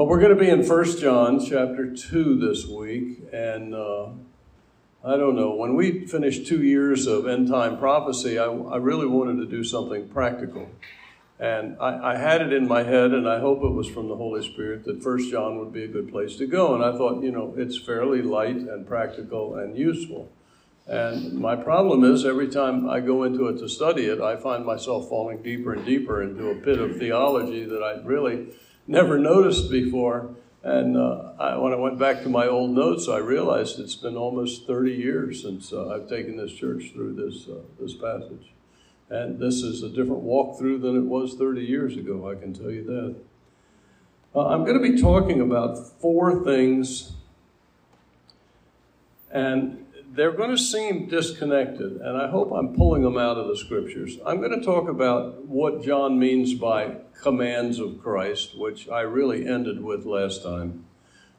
Well, we're going to be in First John chapter 2 this week, and uh, I don't know. When we finished two years of end time prophecy, I, I really wanted to do something practical. And I, I, had it in my head, and I hope it was from the Holy Spirit, that First John would be a good place to go. And I thought, you know, it's fairly light and practical and useful. And my problem is, every time I go into it to study it, I find myself falling deeper and deeper into a pit of theology that I really never noticed before. And uh, I, when I went back to my old notes, I realized it's been almost 30 years since uh, I've taken this church through this, uh, this passage. And this is a different walkthrough than it was 30 years ago, I can tell you that. Uh, I'm going to be talking about four things, and they're going to seem disconnected, and I hope I'm pulling them out of the scriptures. I'm going to talk about what John means by commands of Christ, which I really ended with last time.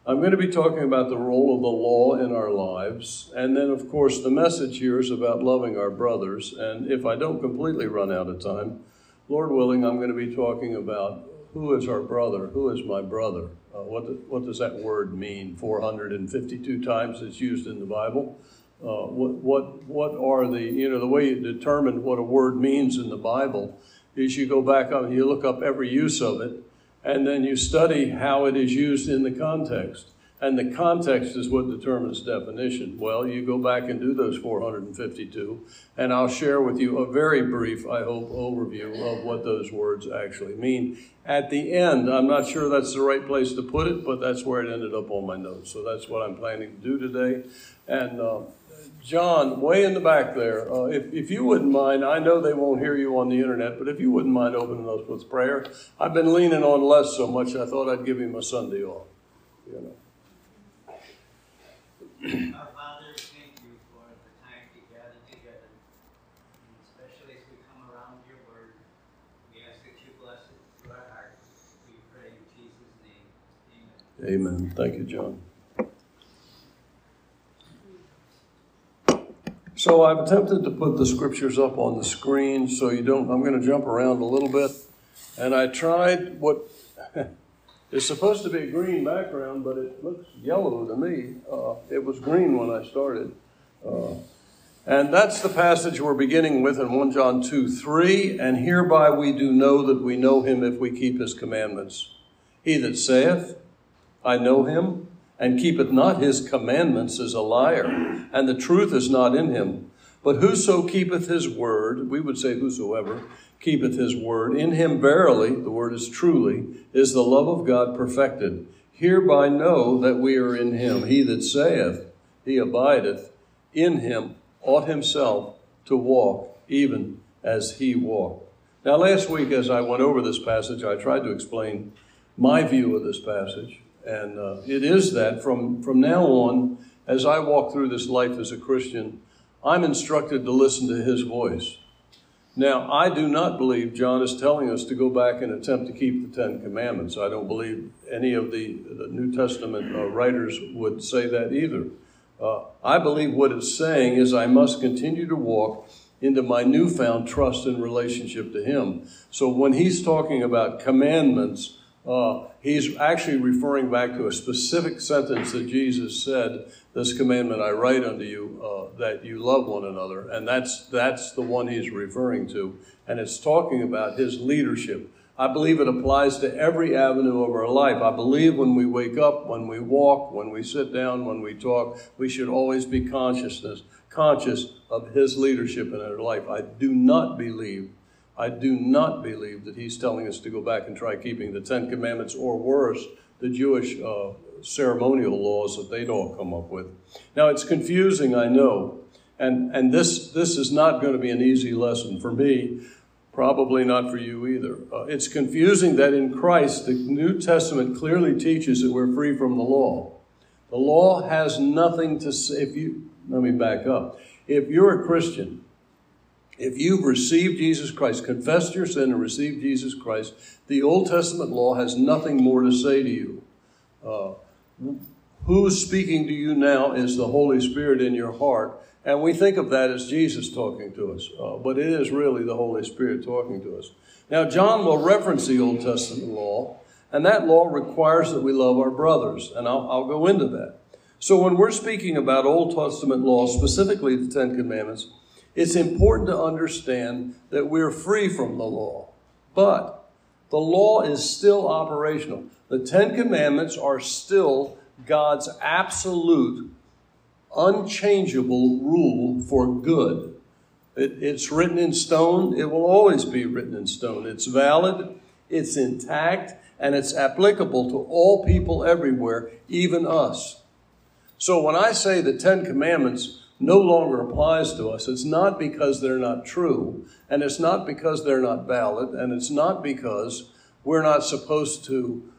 I'm going to be talking about the role of the law in our lives. And then, of course, the message here is about loving our brothers. And if I don't completely run out of time, Lord willing, I'm going to be talking about who is our brother? Who is my brother? Uh, what, the, what does that word mean? 452 times it's used in the Bible. Uh, what, what, what are the, you know, the way you determine what a word means in the Bible is you go back up you look up every use of it, and then you study how it is used in the context. And the context is what determines definition. Well, you go back and do those 452, and I'll share with you a very brief, I hope, overview of what those words actually mean. At the end, I'm not sure that's the right place to put it, but that's where it ended up on my notes. So that's what I'm planning to do today. And uh, John, way in the back there, uh, if, if you wouldn't mind, I know they won't hear you on the internet, but if you wouldn't mind opening us with prayer. I've been leaning on Les so much, I thought I'd give him a Sunday off. Our Father, thank you know. Our Father, thank you for the time to gather together, and especially as we come around your word. We ask that you bless it to our hearts. We pray in Jesus' name. Amen. Amen. Thank you, John. So I've attempted to put the scriptures up on the screen so you don't, I'm going to jump around a little bit. And I tried what is supposed to be a green background, but it looks yellow to me. Uh, it was green when I started. Uh, and that's the passage we're beginning with in 1 John 2 3. And hereby we do know that we know him if we keep his commandments. He that saith, I know him, and keepeth not his commandments is a liar, and the truth is not in him. But whoso keepeth his word, we would say whosoever, keepeth his word, in him verily, the word is truly, is the love of God perfected. Hereby know that we are in him. He that saith, he abideth in him, ought himself to walk even as he walked. Now, last week, as I went over this passage, I tried to explain my view of this passage. And uh, it is that from, from now on, as I walk through this life as a Christian, I'm instructed to listen to his voice. Now, I do not believe John is telling us to go back and attempt to keep the Ten Commandments. I don't believe any of the, the New Testament uh, writers would say that either. Uh, I believe what it's saying is I must continue to walk into my newfound trust and relationship to Him. So when He's talking about commandments, uh, he's actually referring back to a specific sentence that Jesus said, "This commandment I write unto you, uh, that you love one another," and that's that's the one he's referring to, and it's talking about his leadership. I believe it applies to every avenue of our life. I believe when we wake up, when we walk, when we sit down, when we talk, we should always be consciousness conscious of his leadership in our life. I do not believe I do not believe that he's telling us to go back and try keeping the Ten Commandments or worse, the Jewish uh, ceremonial laws that they'd all come up with. Now, it's confusing, I know, and, and this, this is not going to be an easy lesson for me, probably not for you either. Uh, it's confusing that in Christ, the New Testament clearly teaches that we're free from the law. The law has nothing to say. If you, let me back up. If you're a Christian, if you've received Jesus Christ, confessed your sin and received Jesus Christ, the Old Testament law has nothing more to say to you. Uh, who's speaking to you now is the Holy Spirit in your heart. And we think of that as Jesus talking to us, uh, but it is really the Holy Spirit talking to us. Now, John will reference the Old Testament law, And that law requires that we love our brothers. And I'll, I'll go into that. So when we're speaking about Old Testament law, specifically the Ten Commandments, it's important to understand that we're free from the law. But the law is still operational. The Ten Commandments are still God's absolute, unchangeable rule for good. It, it's written in stone. It will always be written in stone. It's valid, it's intact, and it's applicable to all people everywhere, even us. So when I say the Ten Commandments no longer applies to us, it's not because they're not true, and it's not because they're not valid, and it's not because we're not supposed to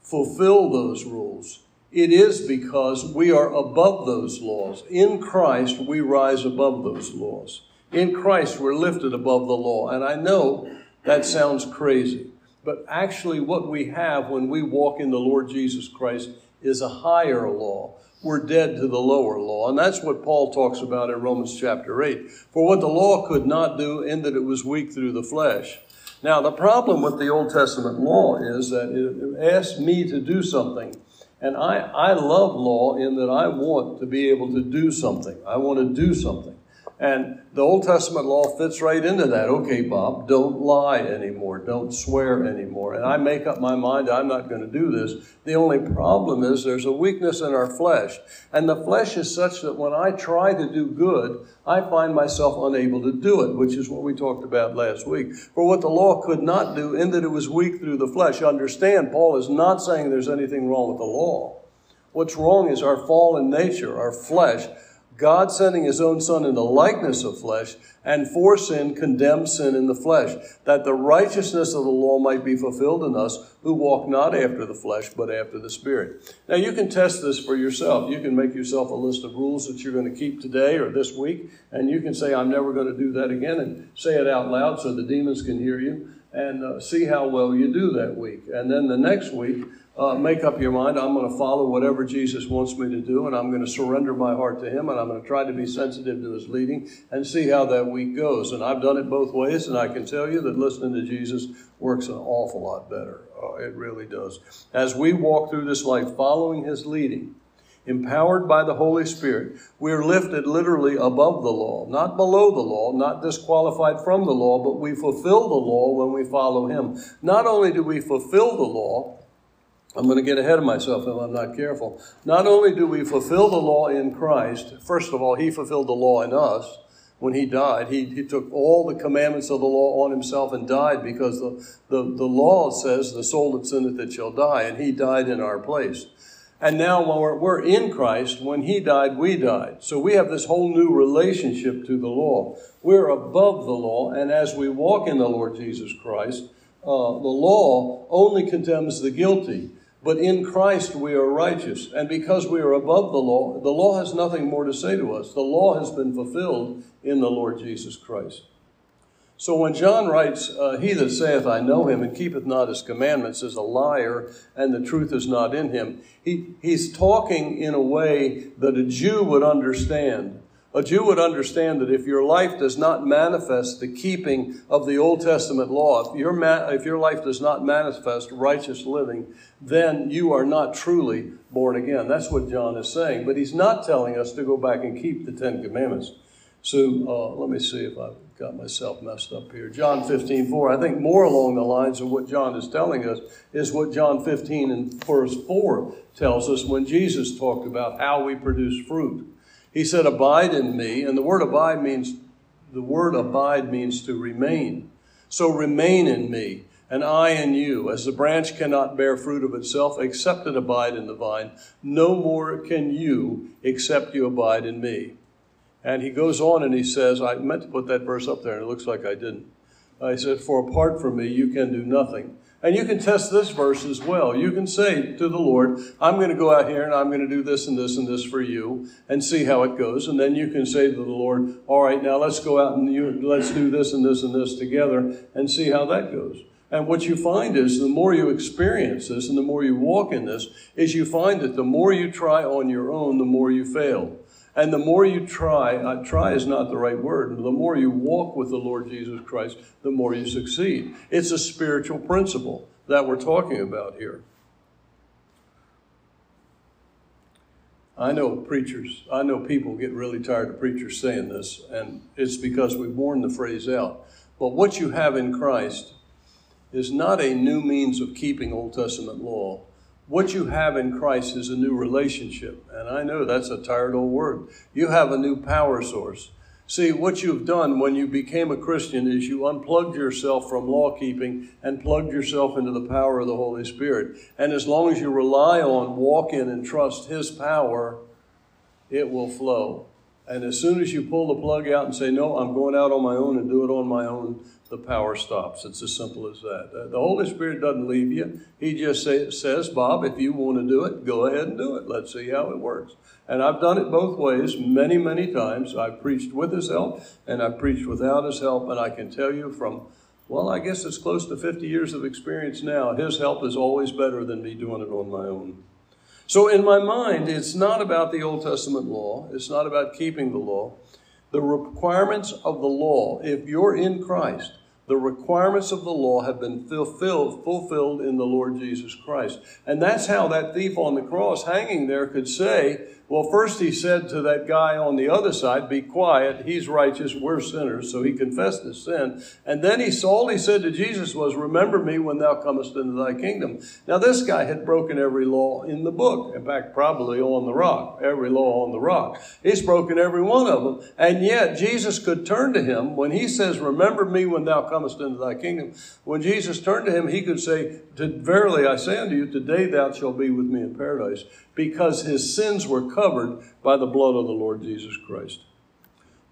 fulfill those rules. It is because we are above those laws. In Christ, we rise above those laws. In Christ, we're lifted above the law. And I know that sounds crazy, but actually, what we have when we walk in the Lord Jesus Christ is a higher law. We're dead to the lower law. And that's what Paul talks about in Romans chapter 8. For what the law could not do, in that it was weak through the flesh. Now, the problem with the Old Testament law is that it asks me to do something. And I, I love law in that I want to be able to do something. I want to do something. And the Old Testament law fits right into that. Okay, Bob, don't lie anymore. Don't swear anymore. And I make up my mind I'm not going to do this. The only problem is there's a weakness in our flesh. And the flesh is such that when I try to do good, I find myself unable to do it, which is what we talked about last week. For what the law could not do, in that it was weak through the flesh. Understand, Paul is not saying there's anything wrong with the law. What's wrong is our fallen nature, our flesh, God sending his own Son in the likeness of flesh, and for sin condemned sin in the flesh, that the righteousness of the law might be fulfilled in us who walk not after the flesh, but after the Spirit. Now, you can test this for yourself. You can make yourself a list of rules that you're going to keep today or this week, and you can say, I'm never going to do that again, and say it out loud so the demons can hear you, and uh, see how well you do that week. And then the next week, uh, make up your mind. I'm going to follow whatever Jesus wants me to do, and I'm going to surrender my heart to Him, and I'm going to try to be sensitive to His leading and see how that week goes. And I've done it both ways, and I can tell you that listening to Jesus works an awful lot better. Uh, it really does. As we walk through this life following His leading, empowered by the Holy Spirit, we're lifted literally above the law, not below the law, not disqualified from the law, but we fulfill the law when we follow Him. Not only do we fulfill the law, I'm going to get ahead of myself if I'm not careful. Not only do we fulfill the law in Christ, first of all, He fulfilled the law in us when He died. He, he took all the commandments of the law on Himself and died because the, the, the law says, The soul that sinneth it shall die, and He died in our place. And now, when we're, we're in Christ, when He died, we died. So we have this whole new relationship to the law. We're above the law, and as we walk in the Lord Jesus Christ, uh, the law only condemns the guilty. But in Christ we are righteous. And because we are above the law, the law has nothing more to say to us. The law has been fulfilled in the Lord Jesus Christ. So when John writes, uh, He that saith, I know him, and keepeth not his commandments, is a liar, and the truth is not in him, he, he's talking in a way that a Jew would understand. A Jew would understand that if your life does not manifest the keeping of the Old Testament law, if your, ma- if your life does not manifest righteous living, then you are not truly born again. That's what John is saying. But he's not telling us to go back and keep the Ten Commandments. So uh, let me see if I've got myself messed up here. John 15, 4. I think more along the lines of what John is telling us is what John 15 and verse 4 tells us when Jesus talked about how we produce fruit. He said, Abide in me. And the word abide means, the word abide means to remain. So remain in me, and I in you. As the branch cannot bear fruit of itself except it abide in the vine, no more can you except you abide in me. And he goes on and he says, I meant to put that verse up there, and it looks like I didn't. I said, For apart from me, you can do nothing. And you can test this verse as well. You can say to the Lord, I'm going to go out here and I'm going to do this and this and this for you and see how it goes. And then you can say to the Lord, all right, now let's go out and you, let's do this and this and this together and see how that goes. And what you find is the more you experience this and the more you walk in this, is you find that the more you try on your own, the more you fail. And the more you try, uh, try is not the right word, the more you walk with the Lord Jesus Christ, the more you succeed. It's a spiritual principle. that we're talking about here. I know preachers, I know people get really tired of preachers saying this, and it's because we've worn the phrase out. But what you have in Christ is not a new means of keeping Old Testament law. What you have in Christ is a new relationship. And I know that's a tired old word. You have a new power source. See, what you've done when you became a Christian is you unplugged yourself from law keeping and plugged yourself into the power of the Holy Spirit. And as long as you rely on, walk in, and trust His power, it will flow. And as soon as you pull the plug out and say, No, I'm going out on my own and do it on my own, the power stops. It's as simple as that. The Holy Spirit doesn't leave you. He just say, says, Bob, if you want to do it, go ahead and do it. Let's see how it works. And I've done it both ways many, many times. I've preached with his help and I've preached without his help. And I can tell you from, well, I guess it's close to 50 years of experience now, his help is always better than me doing it on my own. So in my mind, it's not about the Old Testament law, it's not about keeping the law. The requirements of the law, if you're in Christ, the requirements of the law have been fulfilled, fulfilled in the Lord Jesus Christ. And that's how that thief on the cross hanging there could say, well, first he said to that guy on the other side, Be quiet, he's righteous, we're sinners. So he confessed his sin. And then he all he said to Jesus was, Remember me when thou comest into thy kingdom. Now, this guy had broken every law in the book. In fact, probably on the rock, every law on the rock. He's broken every one of them. And yet, Jesus could turn to him when he says, Remember me when thou comest into thy kingdom. When Jesus turned to him, he could say, Verily I say unto you, today thou shalt be with me in paradise because his sins were covered by the blood of the Lord Jesus Christ.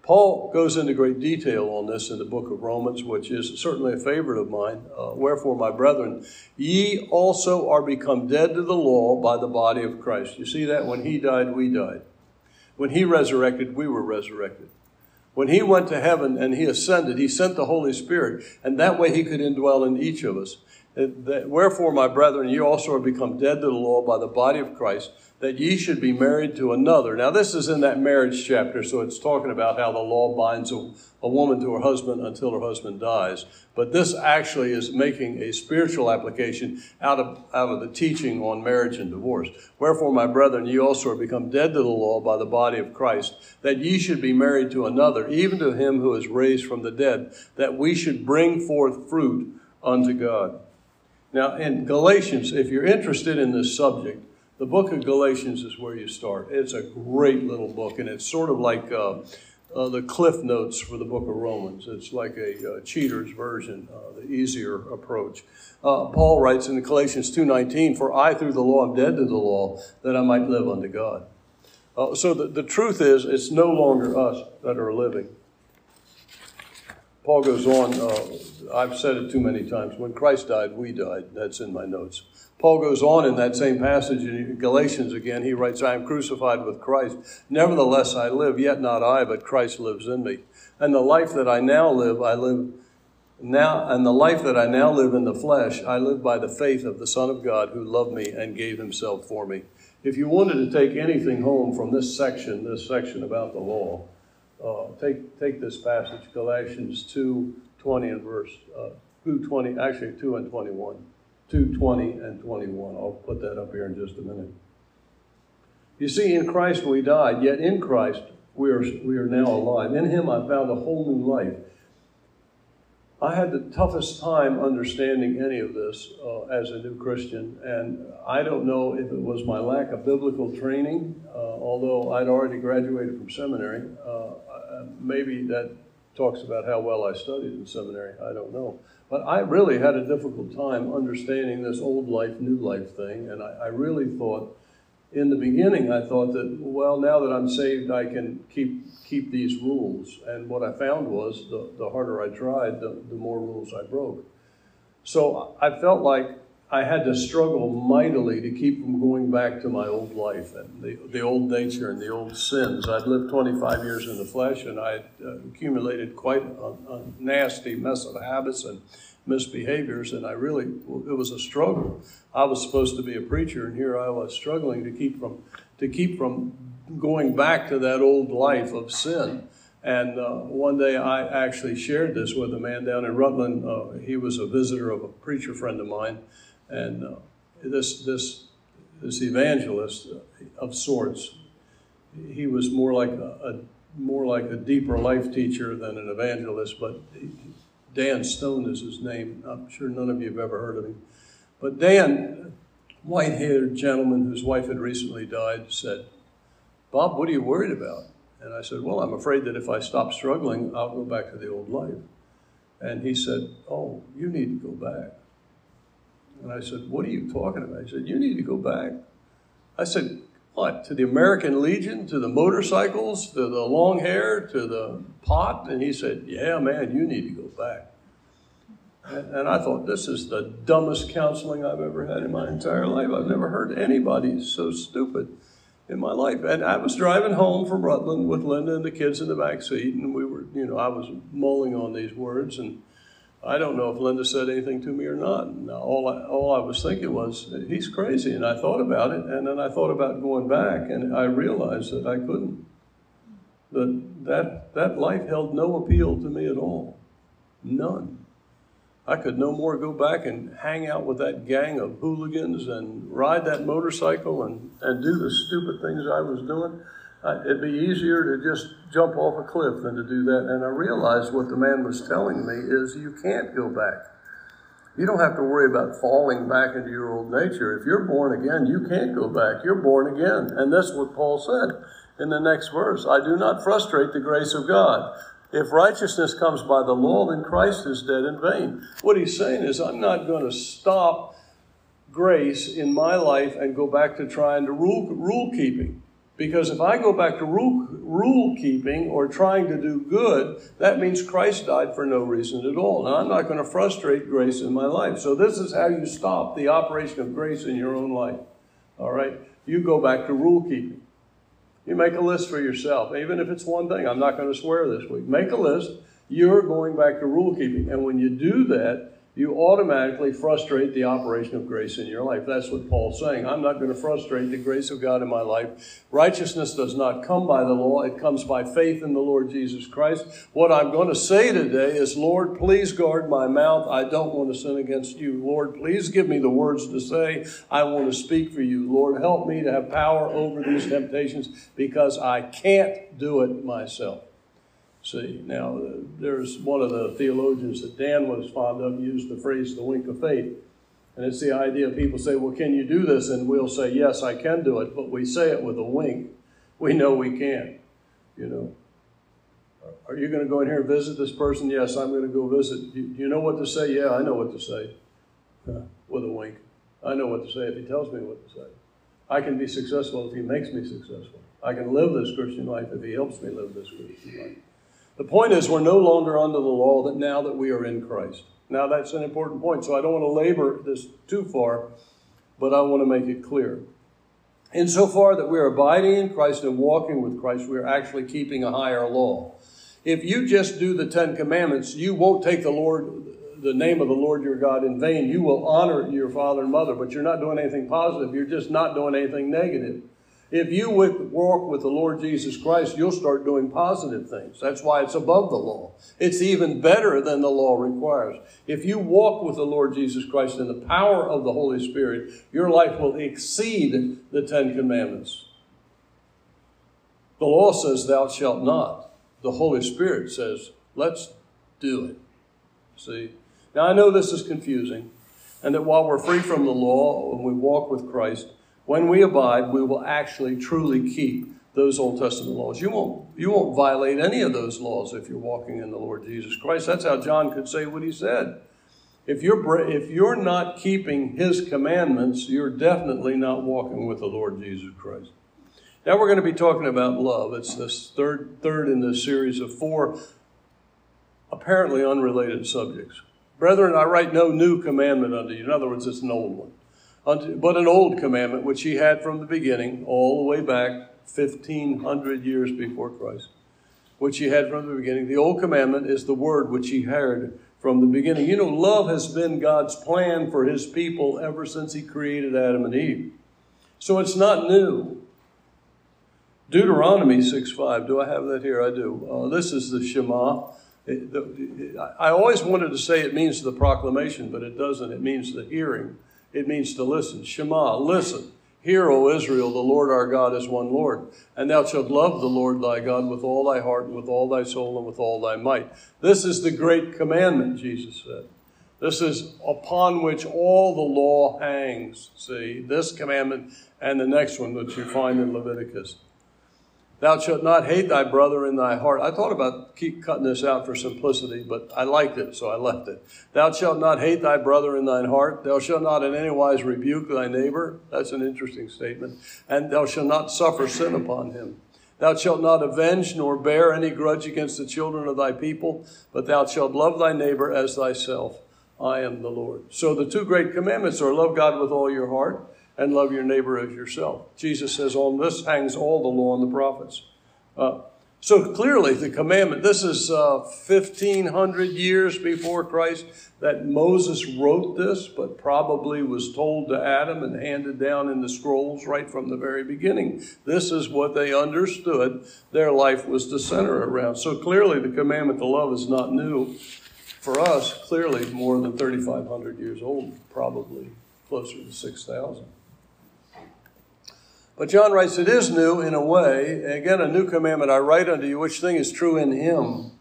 Paul goes into great detail on this in the book of Romans, which is certainly a favorite of mine. Uh, Wherefore, my brethren, ye also are become dead to the law by the body of Christ. You see that? When he died, we died. When he resurrected, we were resurrected. When he went to heaven and he ascended, he sent the Holy Spirit, and that way he could indwell in each of us. Wherefore, my brethren, you also are become dead to the law by the body of Christ, that ye should be married to another. Now, this is in that marriage chapter, so it's talking about how the law binds a, a woman to her husband until her husband dies. But this actually is making a spiritual application out of, out of the teaching on marriage and divorce. Wherefore, my brethren, ye also are become dead to the law by the body of Christ, that ye should be married to another, even to him who is raised from the dead, that we should bring forth fruit unto God. Now, in Galatians, if you're interested in this subject, the book of Galatians is where you start. It's a great little book, and it's sort of like uh, uh, the cliff notes for the book of Romans. It's like a, uh, cheater's version, uh, the easier approach. Uh, Paul writes in Galatians 2.19, For I through the law am dead to the law, that I might live unto God. Uh, so the, the truth is, it's no longer us that are living. Paul goes on, uh, I've said it too many times. When Christ died, we died. That's in my notes. Paul goes on in that same passage in Galatians again. He writes, I am crucified with Christ. Nevertheless, I live, yet not I, but Christ lives in me. And the life that I now live, I live now, and the life that I now live in the flesh, I live by the faith of the Son of God who loved me and gave himself for me. If you wanted to take anything home from this section, this section about the law, uh, take, take this passage, Galatians 2 20 and verse uh, 2 20, actually 2 and 21. 2 20 and 21. I'll put that up here in just a minute. You see, in Christ we died, yet in Christ we are, we are now alive. In Him I found a whole new life. I had the toughest time understanding any of this uh, as a new Christian, and I don't know if it was my lack of biblical training, uh, although I'd already graduated from seminary. Uh, maybe that talks about how well I studied in seminary. I don't know. But I really had a difficult time understanding this old life, new life thing. And I, I, really thought, in the beginning, I thought that, well, now that I'm saved, I can keep, keep these rules. And what I found was the, the harder I tried, the, the more rules I broke. So I felt like I had to struggle mightily to keep from going back to my old life and the, the old nature and the old sins. I'd lived 25 years in the flesh and I had uh, accumulated quite a, a, nasty mess of habits and misbehaviors, and I really, it was a struggle. I was supposed to be a preacher, and here I was struggling to keep from, to keep from going back to that old life of sin. And uh, one day I actually shared this with a man down in Rutland. Uh, he was a visitor of a preacher friend of mine And uh, this, this, this evangelist of sorts, he was more like a, a more like a deeper life teacher than an evangelist, but Dan Stone is his name. I'm sure none of you have ever heard of him. But Dan, white haired gentleman whose wife had recently died, said, Bob, what are you worried about? And I said, Well, I'm afraid that if I stop struggling, I'll go back to the old life. And he said, Oh, you need to go back. And I said, What are you talking about? He said, You need to go back. I said, What? To the American Legion, to the motorcycles, to the long hair, to the pot? And he said, Yeah, man, you need to go back. And, and I thought, This is the dumbest counseling I've ever had in my entire life. I've never heard anybody so stupid in my life. And I was driving home from Rutland with Linda and the kids in the back seat, and we were, you know, I was mulling on these words, and I don't know if Linda said anything to me or not. All I, all I was thinking was, he's crazy. And I thought about it, and then I thought about going back, and I realized that I couldn't. That, that, that life held no appeal to me at all. None. I could no more go back and hang out with that gang of hooligans and ride that motorcycle and, and do the stupid things I was doing. Uh, it'd be easier to just jump off a cliff than to do that. And I realized what the man was telling me is you can't go back. You don't have to worry about falling back into your old nature. If you're born again, you can't go back. You're born again. And that's what Paul said in the next verse. I do not frustrate the grace of God. If righteousness comes by the law, then Christ is dead in vain. What he's saying is, I'm not going to stop grace in my life and go back to trying to rule, rule keeping. Because if I go back to rule, rule keeping or trying to do good, that means Christ died for no reason at all. Now, I'm not going to frustrate grace in my life. So, this is how you stop the operation of grace in your own life. All right? You go back to rule keeping. You make a list for yourself, even if it's one thing. I'm not going to swear this week. Make a list. You're going back to rule keeping. And when you do that, you automatically frustrate the operation of grace in your life. That's what Paul's saying. I'm not going to frustrate the grace of God in my life. Righteousness does not come by the law, it comes by faith in the Lord Jesus Christ. What I'm going to say today is, Lord, please guard my mouth. I don't want to sin against you. Lord, please give me the words to say. I want to speak for you. Lord, help me to have power over these temptations because I can't do it myself. See, now uh, there's one of the theologians that Dan was fond of used the phrase the wink of faith. And it's the idea people say, well, can you do this? And we'll say, yes, I can do it. But we say it with a wink. We know we can't. You know, are you going to go in here and visit this person? Yes, I'm going to go visit. Do you know what to say? Yeah, I know what to say. with a wink. I know what to say if he tells me what to say. I can be successful if he makes me successful. I can live this Christian life if he helps me live this Christian life. The point is, we're no longer under the law that now that we are in Christ. Now, that's an important point, so I don't want to labor this too far, but I want to make it clear. Insofar that we are abiding in Christ and walking with Christ, we are actually keeping a higher law. If you just do the Ten Commandments, you won't take the Lord, the name of the Lord your God in vain. You will honor your father and mother, but you're not doing anything positive. You're just not doing anything negative. If you walk with the Lord Jesus Christ, you'll start doing positive things. That's why it's above the law. It's even better than the law requires. If you walk with the Lord Jesus Christ in the power of the Holy Spirit, your life will exceed the Ten Commandments. The law says, Thou shalt not. The Holy Spirit says, Let's do it. See? Now, I know this is confusing, and that while we're free from the law and we walk with Christ, when we abide, we will actually truly keep those Old Testament laws. You won't, you won't violate any of those laws if you're walking in the Lord Jesus Christ. That's how John could say what he said. If you're, if you're not keeping his commandments, you're definitely not walking with the Lord Jesus Christ. Now we're going to be talking about love. It's this third, third in this series of four apparently unrelated subjects. Brethren, I write no new commandment unto you. In other words, it's an old one but an old commandment which he had from the beginning, all the way back 1500 years before Christ, which he had from the beginning. The old commandment is the word which he heard from the beginning. You know, love has been God's plan for his people ever since he created Adam and Eve. So it's not new. Deuteronomy 6 5. Do I have that here? I do. Uh, this is the Shema. It, the, it, I always wanted to say it means the proclamation, but it doesn't. It means the hearing It means to listen. Shema, listen. Hear, O Israel, the Lord our God is one Lord. And thou shalt love the Lord thy God with all thy heart, and with all thy soul, and with all thy might. This is the great commandment, Jesus said. This is upon which all the law hangs. See, this commandment and the next one, which you find in Leviticus. Thou shalt not hate thy brother in thy heart. I thought about keep cutting this out for simplicity, but I liked it, so I left it. Thou shalt not hate thy brother in thine heart. Thou shalt not in any wise rebuke thy neighbor. That's an interesting statement. And thou shalt not suffer sin upon him. Thou shalt not avenge nor bear any grudge against the children of thy people, but thou shalt love thy neighbor as thyself. I am the Lord. So the two great commandments are love God with all your heart and love your neighbor as yourself. Jesus says, on this hangs all the law and the prophets. Uh, so clearly, the commandment, this is uh, 1500 years before Christ that Moses wrote this, but probably was told to Adam and handed down in the scrolls right from the very beginning. This is what they understood their life was to center around. So clearly, the commandment to love is not new. For us, clearly more than 3,500 years old, probably closer to 6,000. But John writes, It is new in a way. Again, a new commandment I write unto you, which thing is true in him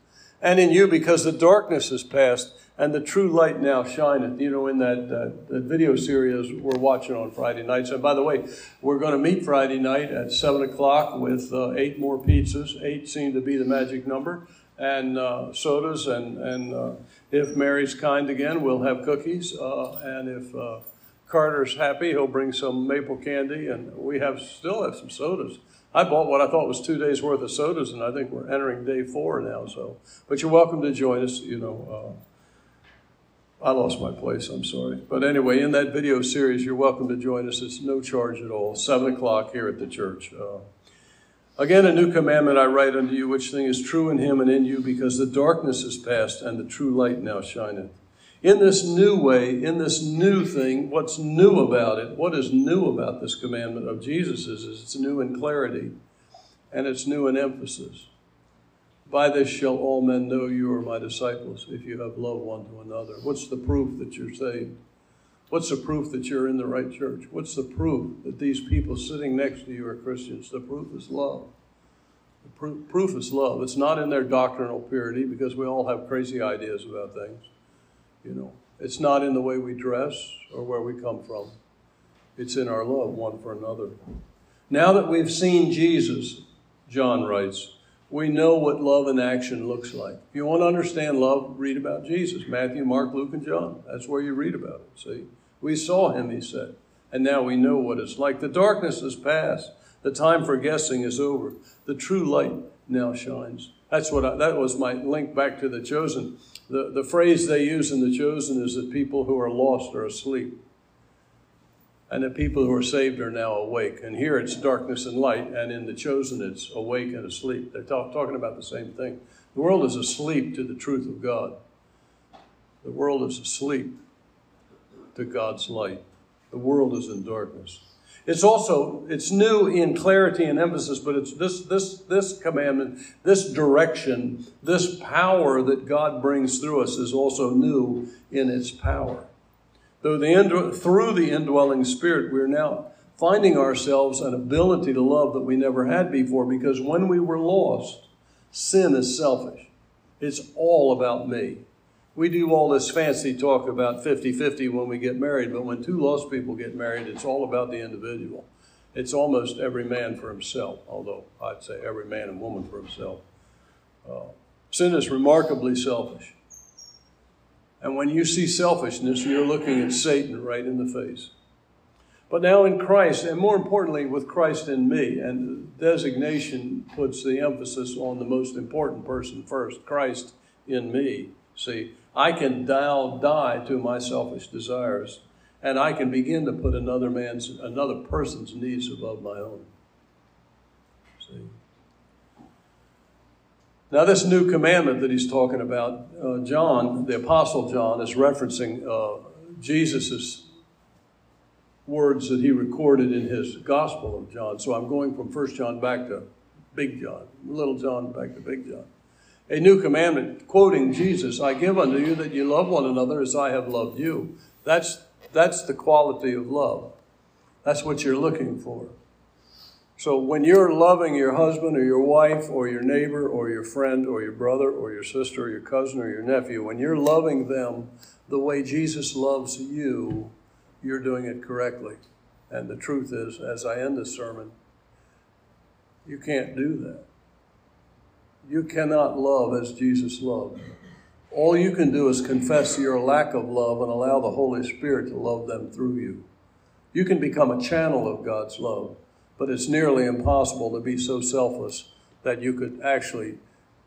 and in you, because the darkness is past and the true light now shineth. You know, in that, uh, that video series we're watching on Friday nights. And by the way, we're going to meet Friday night at 7 o'clock with uh, eight more pizzas. Eight seem to be the magic number. And uh, sodas. And, and uh, if Mary's kind again, we'll have cookies. Uh, and if uh, Carter's happy. He'll bring some maple candy, and we have still have some sodas. I bought what I thought was two days worth of sodas, and I think we're entering day four now. So, but you're welcome to join us. You know, uh, I lost my place. I'm sorry, but anyway, in that video series, you're welcome to join us. It's no charge at all. Seven o'clock here at the church. Uh, Again, a new commandment I write unto you, which thing is true in him and in you, because the darkness is past and the true light now shineth. In this new way, in this new thing, what's new about it, what is new about this commandment of Jesus is, it's new in clarity and it's new in emphasis. By this shall all men know you are my disciples if you have love one to another. What's the proof that you're saved? What's the proof that you're in the right church? What's the proof that these people sitting next to you are Christians? The proof is love. The proof, proof is love. It's not in their doctrinal purity because we all have crazy ideas about things. You know, it's not in the way we dress or where we come from. It's in our love one for another. Now that we've seen Jesus, John writes, we know what love in action looks like. If you want to understand love, read about Jesus. Matthew, Mark, Luke, and John. That's where you read about it. See? We saw him, he said. And now we know what it's like. The darkness is past. The time for guessing is over. The true light now shines. That's what I, that was my link back to the chosen. The, the phrase they use in the chosen is that people who are lost are asleep. And that people who are saved are now awake. And here it's darkness and light, and in the chosen it's awake and asleep. They're talk, talking about the same thing. The world is asleep to the truth of God. The world is asleep to God's light. The world is in darkness. It's also it's new in clarity and emphasis, but it's this this this commandment, this direction, this power that God brings through us is also new in its power. Though the through the indwelling Spirit, we're now finding ourselves an ability to love that we never had before. Because when we were lost, sin is selfish. It's all about me. We do all this fancy talk about 50 50 when we get married, but when two lost people get married, it's all about the individual. It's almost every man for himself, although I'd say every man and woman for himself. Uh, sin is remarkably selfish. And when you see selfishness, you're looking at Satan right in the face. But now in Christ, and more importantly, with Christ in me, and designation puts the emphasis on the most important person first Christ in me. See, I can now die to my selfish desires, and I can begin to put another man's, another person's needs above my own. See. Now, this new commandment that he's talking about, uh, John, the Apostle John, is referencing uh, Jesus' words that he recorded in his Gospel of John. So I'm going from First John back to Big John, Little John back to Big John a new commandment, quoting Jesus I give unto you that you love one another as I have loved you. That's That's the quality of love. That's what you're looking for. So when you're loving your husband or your wife or your neighbor or your friend or your brother or your sister or your cousin or your nephew, when you're loving them the way Jesus loves you, you're doing it correctly. And the truth is, as I end this sermon, you can't do that. You cannot love as Jesus loved. All you can do is confess your lack of love and allow the Holy Spirit to love them through you. You can become a channel of God's love, but it's nearly impossible to be so selfless that you could actually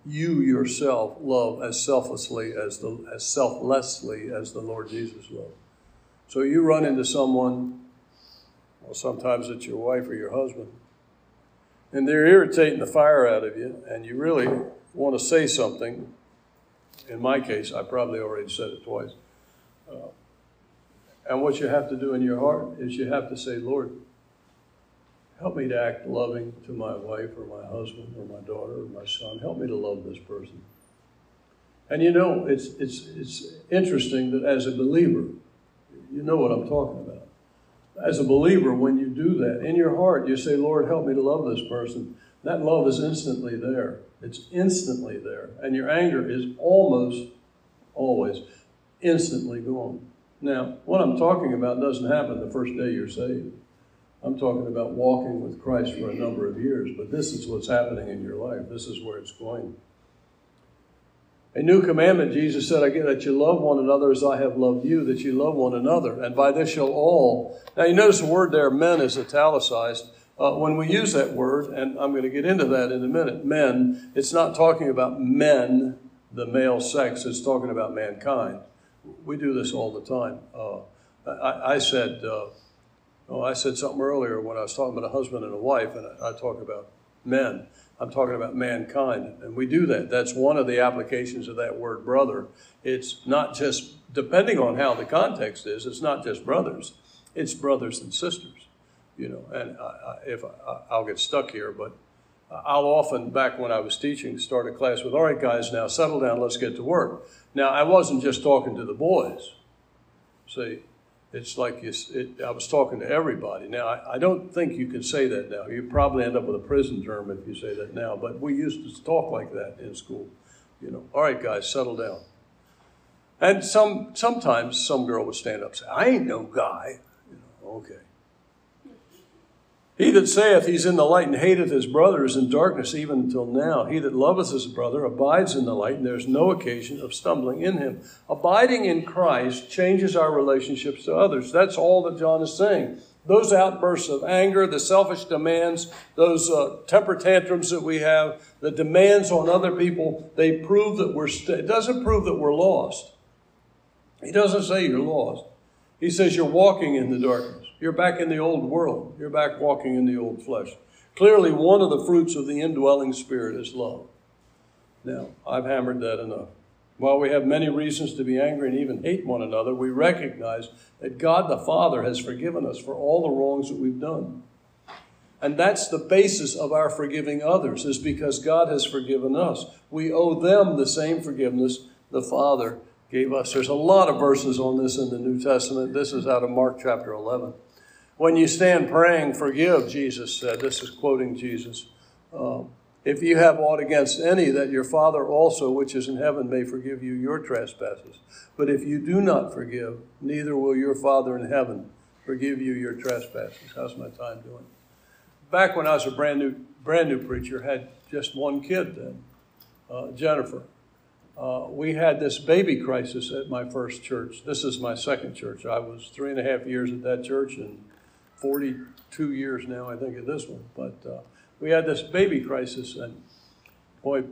you yourself love as selflessly as the as selflessly as the Lord Jesus loved. So you run into someone, well, sometimes it's your wife or your husband, and they're irritating the fire out of you, and you really want to say something. In my case, I probably already said it twice. Uh, and what you have to do in your heart is you have to say, Lord, help me to act loving to my wife or my husband or my daughter or my son. Help me to love this person. And you know, it's, it's, it's interesting that as a believer, you know what I'm talking about as a believer, when you do that, in your heart, you say, Lord, help me to love this person. That love is instantly there. It's instantly there. And your anger is almost always instantly gone. Now, what I'm talking about doesn't happen the first day you're saved. I'm talking about walking with Christ for a number of years, but this is what's happening in your life. This is where it's going. A new commandment, Jesus said, I get that you love one another as I have loved you, that you love one another. And by this shall all. Now, you notice the word there, men, is italicized. Uh, when we use that word, and I'm going to get into that in a minute, men, it's not talking about men, the male sex, it's talking about mankind. We do this all the time. Uh, I, I, said, uh, oh, I said something earlier when I was talking about a husband and a wife, and I, I talk about men. I'm talking about mankind. And we do that. That's one of the applications of that word brother. It's not just, depending on how the context is, it's not just brothers, it's brothers and sisters. You know, and I, I, if I, I'll get stuck here, but I'll often, back when I was teaching, start a class with, all right, guys, now settle down, let's get to work. Now, I wasn't just talking to the boys. See, it's like you, it, I was talking to everybody. Now, I, I, don't think you can say that now. You probably end up with a prison term if you say that now, but we used to talk like that in school. You know, all right, guys, settle down. And some sometimes some girl would stand up and say, I ain't no guy. You know, okay. He that saith he's in the light and hateth his brother is in darkness even until now. He that loveth his brother abides in the light, and there's no occasion of stumbling in him. Abiding in Christ changes our relationships to others. That's all that John is saying. Those outbursts of anger, the selfish demands, those uh, temper tantrums that we have, the demands on other people, they prove that we're, st- it doesn't prove that we're lost. He doesn't say you're lost. He says you're walking in the darkness. You're back in the old world. You're back walking in the old flesh. Clearly, one of the fruits of the indwelling spirit is love. Now, I've hammered that enough. While we have many reasons to be angry and even hate one another, we recognize that God the Father has forgiven us for all the wrongs that we've done. And that's the basis of our forgiving others, is because God has forgiven us. We owe them the same forgiveness the Father gave us. There's a lot of verses on this in the New Testament. This is out of Mark chapter 11. When you stand praying, forgive, Jesus said. This is quoting Jesus. Um, if you have aught against any, that your Father also, which is in heaven, may forgive you your trespasses. But if you do not forgive, neither will your Father in heaven forgive you your trespasses. How's my time doing? Back when I was a brand new, brand new preacher, had just one kid then, uh, Jennifer. Uh, we had this baby crisis at my first church. This is my second church. I was three and a half years at that church and 42 years now, I think, at this one. But uh, we had this baby crisis, and boy,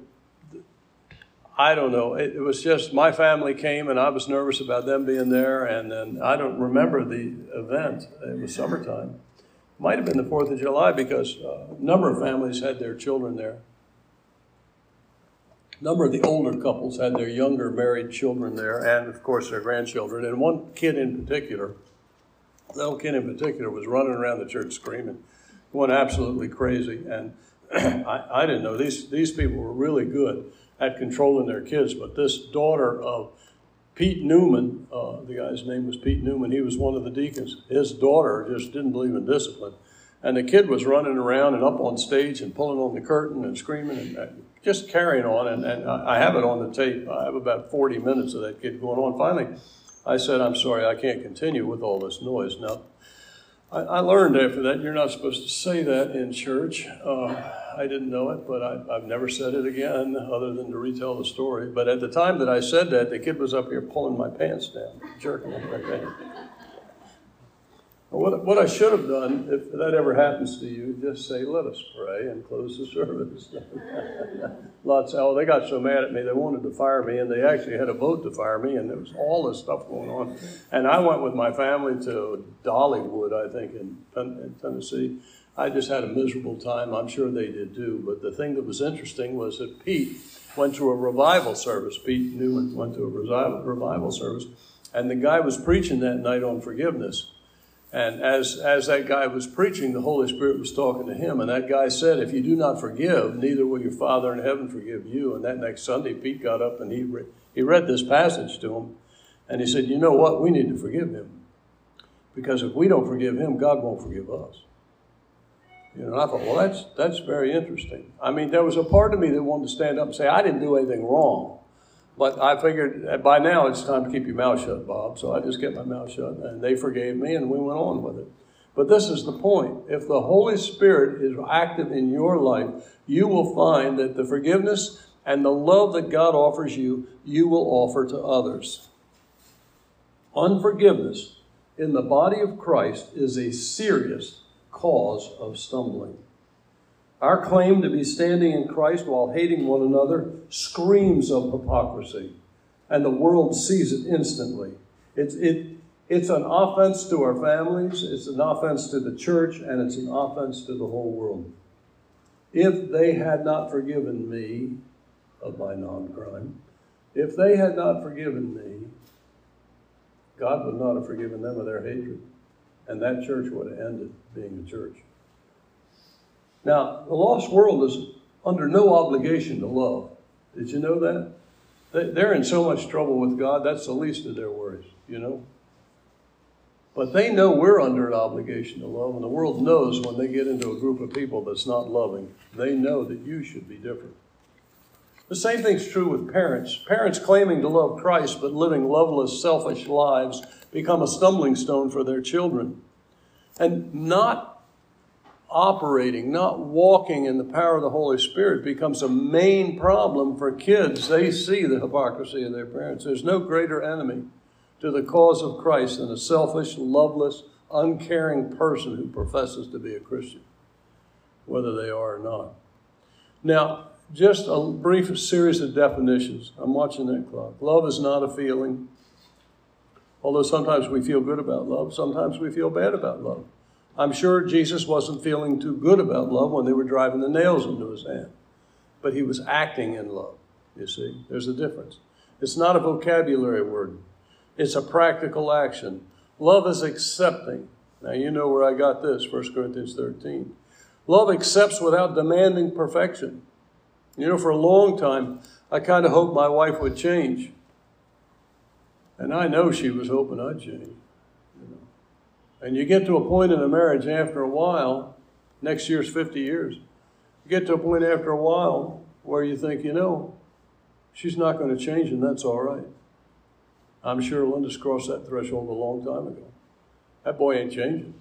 I don't know. It, it, was just my family came, and I was nervous about them being there. And then I don't remember the event. It was summertime. Might have been the Fourth of July because uh, a number of families had their children there. A number of the older couples had their younger married children there, and of course their grandchildren. And one kid in particular little kid in particular was running around the church screaming, going absolutely crazy. And I, I didn't know these these people were really good at controlling their kids, but this daughter of Pete Newman, uh, the guy's name was Pete Newman, he was one of the deacons. His daughter just didn't believe in discipline. And the kid was running around and up on stage and pulling on the curtain and screaming and uh, just carrying on. And, and I have it on the tape. I have about 40 minutes of that kid going on. Finally, I said, I'm sorry, I can't continue with all this noise. Now, I, I learned after that you're not supposed to say that in church. Uh, I didn't know it, but I, have never said it again other than to retell the story. But at the time that I said that, the kid was up here pulling my pants down, jerking my pants. What, what I should have done, if that ever happens to you, just say, let us pray and close the service. Lots of, oh, they got so mad at me, they wanted to fire me, and they actually had a vote to fire me, and there was all this stuff going on. And I went with my family to Dollywood, I think, in, in Tennessee. I just had a miserable time. I'm sure they did too. But the thing that was interesting was that Pete went to a revival service. Pete Newman went to a revival service, and the guy was preaching that night on forgiveness. And as, as that guy was preaching, the Holy Spirit was talking to him. And that guy said, If you do not forgive, neither will your Father in heaven forgive you. And that next Sunday, Pete got up and he, re- he read this passage to him. And he said, You know what? We need to forgive him. Because if we don't forgive him, God won't forgive us. You know, and I thought, well, that's, that's very interesting. I mean, there was a part of me that wanted to stand up and say, I didn't do anything wrong. But I figured by now it's time to keep your mouth shut, Bob. So I just kept my mouth shut, and they forgave me, and we went on with it. But this is the point. If the Holy Spirit is active in your life, you will find that the forgiveness and the love that God offers you, you will offer to others. Unforgiveness in the body of Christ is a serious cause of stumbling. Our claim to be standing in Christ while hating one another screams of hypocrisy, and the world sees it instantly. It's, it, it's an offense to our families, it's an offense to the church, and it's an offense to the whole world. If they had not forgiven me of my non crime, if they had not forgiven me, God would not have forgiven them of their hatred. And that church would have ended being a church. Now, the lost world is under no obligation to love. Did you know that? They're in so much trouble with God, that's the least of their worries, you know? But they know we're under an obligation to love, and the world knows when they get into a group of people that's not loving, they know that you should be different. The same thing's true with parents. Parents claiming to love Christ but living loveless, selfish lives become a stumbling stone for their children. And not operating, not walking in the power of the Holy Spirit becomes a main problem for kids. They see the hypocrisy of their parents. There's no greater enemy to the cause of Christ than a selfish, loveless, uncaring person who professes to be a Christian, whether they are or not. Now, just a brief series of definitions. I'm watching that clock. Love is not a feeling. Although sometimes we feel good about love, sometimes we feel bad about love. I'm sure Jesus wasn't feeling too good about love when they were driving the nails into his hand, but he was acting in love. You see, there's a difference. It's not a vocabulary word, it's a practical action. Love is accepting. Now, you know where I got this, 1 Corinthians 13. Love accepts without demanding perfection. You know, for a long time, I kind of hoped my wife would change. And I know she was hoping I'd change. And you get to a point in a marriage after a while, next year's 50 years, you get to a point after a while where you think, you know, she's not going to change and that's all right. I'm sure Linda's crossed that threshold a long time ago. That boy ain't changing.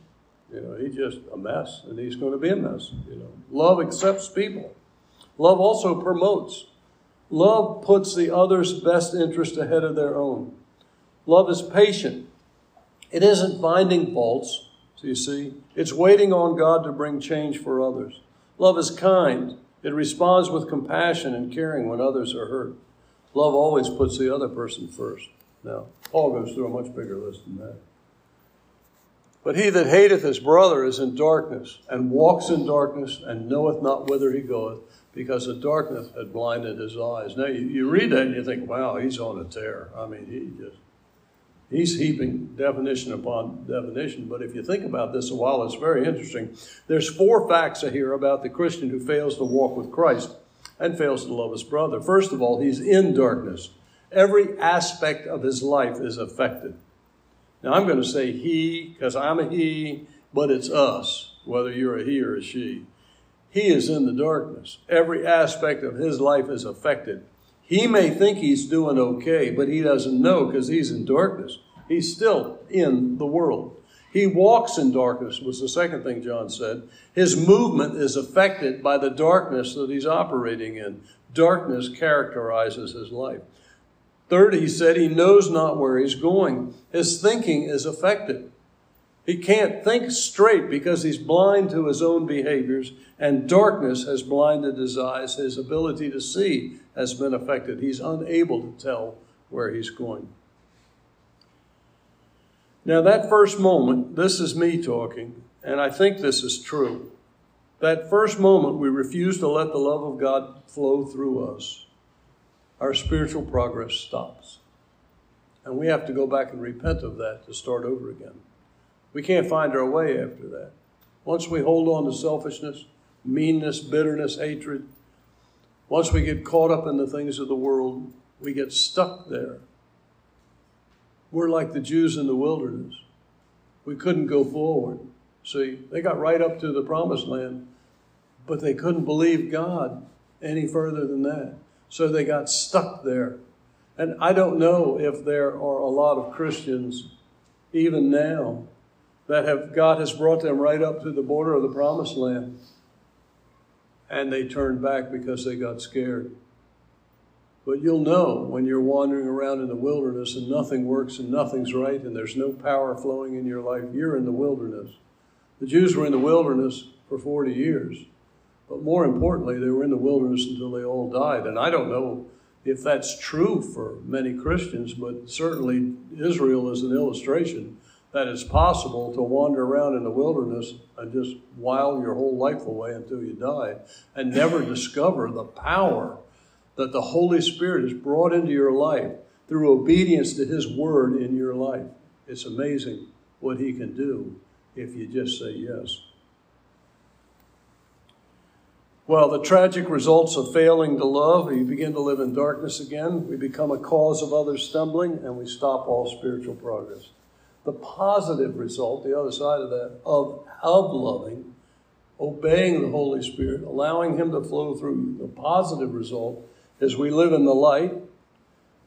You know, he's just a mess and he's going to be a mess. You know, love accepts people. Love also promotes. Love puts the other's best interest ahead of their own. Love is patient. It isn't finding faults, so you see. It's waiting on God to bring change for others. Love is kind. It responds with compassion and caring when others are hurt. Love always puts the other person first. Now, Paul goes through a much bigger list than that. But he that hateth his brother is in darkness, and walks in darkness, and knoweth not whither he goeth, because the darkness had blinded his eyes. Now, you, you read that and you think, wow, he's on a tear. I mean, he just He's heaping definition upon definition. But if you think about this a while, it's very interesting. There's four facts here about the Christian who fails to walk with Christ and fails to love his brother. First of all, he's in darkness. Every aspect of his life is affected. Now, I'm going to say he because I'm a he, but it's us, whether you're a he or a she. He is in the darkness. Every aspect of his life is affected. He may think he's doing okay, but he doesn't know because he's in darkness. He's still in the world. He walks in darkness, was the second thing John said. His movement is affected by the darkness that he's operating in. Darkness characterizes his life. Third, he said he knows not where he's going. His thinking is affected. He can't think straight because he's blind to his own behaviors, and darkness has blinded his eyes. His ability to see has been affected. He's unable to tell where he's going. Now, that first moment, this is me talking, and I think this is true. That first moment, we refuse to let the love of God flow through us. Our spiritual progress stops. And we have to go back and repent of that to start over again. We can't find our way after that. Once we hold on to selfishness, meanness, bitterness, hatred, once we get caught up in the things of the world, we get stuck there. We're like the Jews in the wilderness. We couldn't go forward. See, they got right up to the promised land, but they couldn't believe God any further than that. So they got stuck there. And I don't know if there are a lot of Christians, even now, that have God has brought them right up to the border of the promised land. And they turned back because they got scared. But you'll know when you're wandering around in the wilderness and nothing works and nothing's right and there's no power flowing in your life, you're in the wilderness. The Jews were in the wilderness for 40 years. But more importantly, they were in the wilderness until they all died. And I don't know if that's true for many Christians, but certainly Israel is an illustration that it's possible to wander around in the wilderness and just while your whole life away until you die and never discover the power that the Holy Spirit has brought into your life through obedience to His Word in your life. It's amazing what He can do if you just say yes. Well, the tragic results of failing to love, you begin to live in darkness again, we become a cause of others stumbling, and we stop all spiritual progress the positive result, the other side of that, of, of loving, obeying the Holy Spirit, allowing Him to flow through you. The positive result is we live in the light.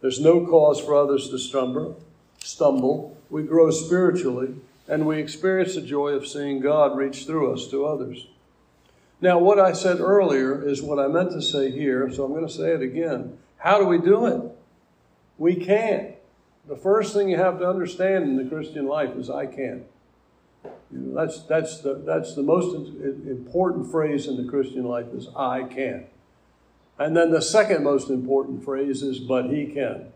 There's no cause for others to stumble. Stumble. We grow spiritually, and we experience the joy of seeing God reach through us to others. Now, what I said earlier is what I meant to say here, so I'm going to say it again. How do we do it? We can't the first thing you have to understand in the Christian life is I can. You know, that's, that's, the, that's the most important phrase in the Christian life is I can. And then the second most important phrase is but he can.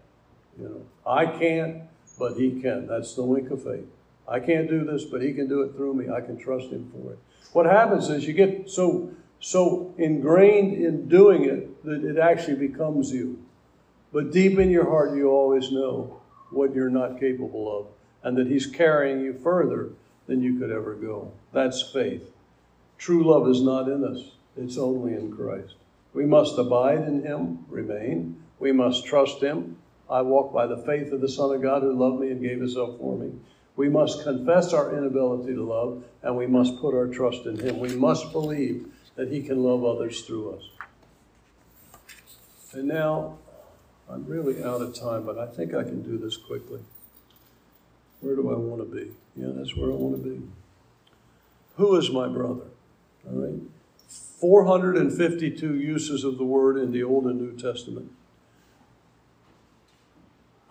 You know, I can't, but he can. That's the link of faith. I can't do this, but he can do it through me. I can trust him for it. What happens is you get so so ingrained in doing it that it actually becomes you. But deep in your heart, you always know what you're not capable of, and that He's carrying you further than you could ever go. That's faith. True love is not in us, it's only in Christ. We must abide in Him, remain. We must trust Him. I walk by the faith of the Son of God who loved me and gave Himself for me. We must confess our inability to love, and we must put our trust in Him. We must believe that He can love others through us. And now, I'm really out of time, but I think I can do this quickly. Where do I want to be? Yeah, that's where I want to be. Who is my brother? All right. 452 uses of the word in the Old and New Testament.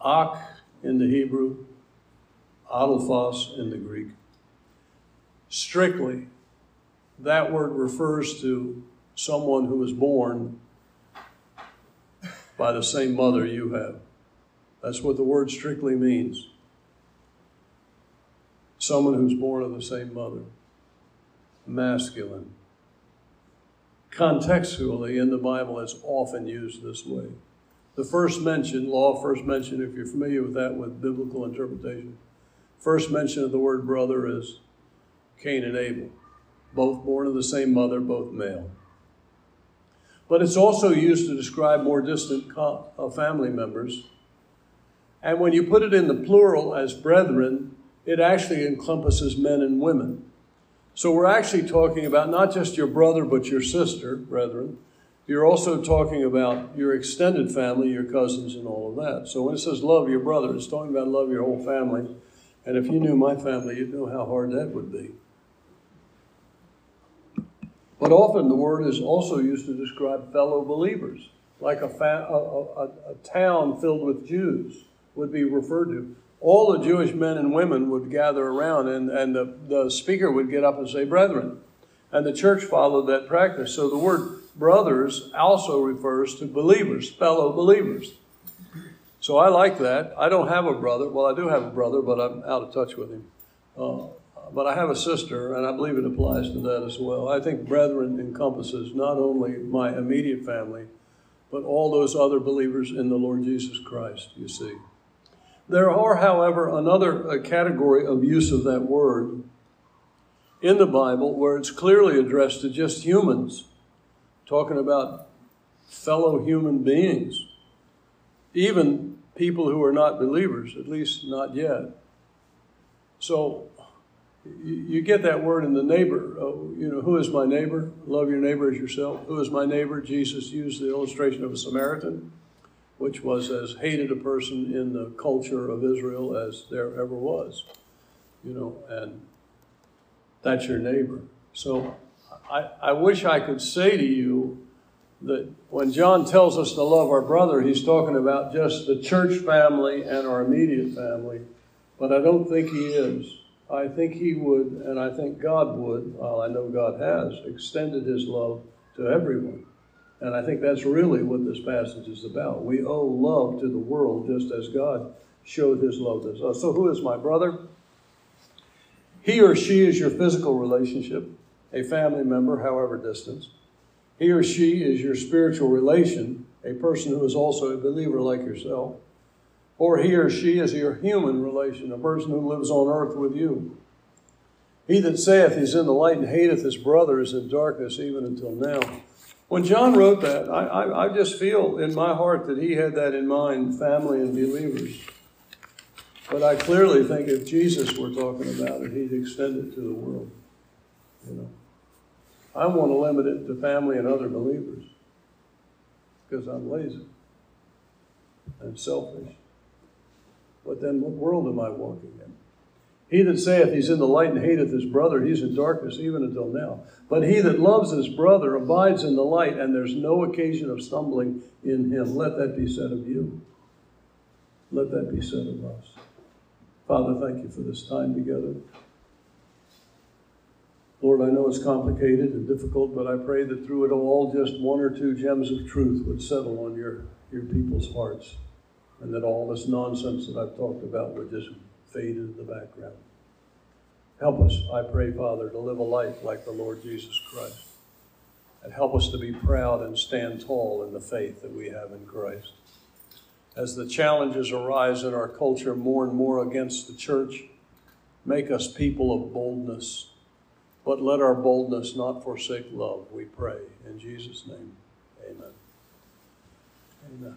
Ach in the Hebrew, adelphos in the Greek. Strictly, that word refers to someone who is born by the same mother you have. That's what the word strictly means. Someone who's born of the same mother. Masculine. Contextually, in the Bible, it's often used this way. The first mention, law first mention, if you're familiar with that with biblical interpretation, first mention of the word brother is Cain and Abel, both born of the same mother, both male. But it's also used to describe more distant uh, family members And when you put it in the plural as brethren, it actually encompasses men and women. So we're actually talking about not just your brother, but your sister, brethren. You're also talking about your extended family, your cousins, and all of that. So when it says love your brother, it's talking about love your whole family. And if you knew my family, you'd know how hard that would be. But often the word is also used to describe fellow believers, like a, fa- a, a, a town filled with Jews would be referred to. All the Jewish men and women would gather around, and, and the, the speaker would get up and say, Brethren. And the church followed that practice. So the word brothers also refers to believers, fellow believers. So I like that. I don't have a brother. Well, I do have a brother, but I'm out of touch with him. Uh, but I have a sister, and I believe it applies to that as well. I think brethren encompasses not only my immediate family, but all those other believers in the Lord Jesus Christ, you see. There are, however, another uh, category of use of that word in the Bible where it's clearly addressed to just humans, talking about fellow human beings, even people who are not believers, at least not yet. So you get that word in the neighbor. Oh, you know, who is my neighbor? Love your neighbor as yourself. Who is my neighbor? Jesus used the illustration of a Samaritan, which was as hated a person in the culture of Israel as there ever was. You know, and that's your neighbor. So I, I wish I could say to you that when John tells us to love our brother, he's talking about just the church family and our immediate family, but I don't think he is. I think he would, and I think God would, well, I know God has, extended his love to everyone. And I think that's really what this passage is about. We owe love to the world just as God showed his love to us. So, who is my brother? He or she is your physical relationship, a family member, however distant. He or she is your spiritual relation, a person who is also a believer like yourself or he or she is your human relation, a person who lives on earth with you. He that saith he's in the light and hateth his brother is in darkness even until now. When John wrote that, I, I, I just feel in my heart that he had that in mind, family and believers. But I clearly think if Jesus were talking about it, he'd extend it to the world. You know, I want to limit it to family and other believers because I'm lazy and selfish. But then what world am I walking in? He that saith he's in the light and hateth his brother, he's in darkness even until now. But he that loves his brother abides in the light, and there's no occasion of stumbling in him. Let that be said of you. Let that be said of us. Father, thank you for this time together. Lord, I know it's complicated and difficult, but I pray that through it all, just one or two gems of truth would settle on your, your people's hearts and that all this nonsense that I've talked about would just fade into the background. Help us, I pray, Father, to live a life like the Lord Jesus Christ. And help us to be proud and stand tall in the faith that we have in Christ. As the challenges arise in our culture more and more against the church, make us people of boldness. But let our boldness not forsake love, we pray. In Jesus' name, amen. Amen.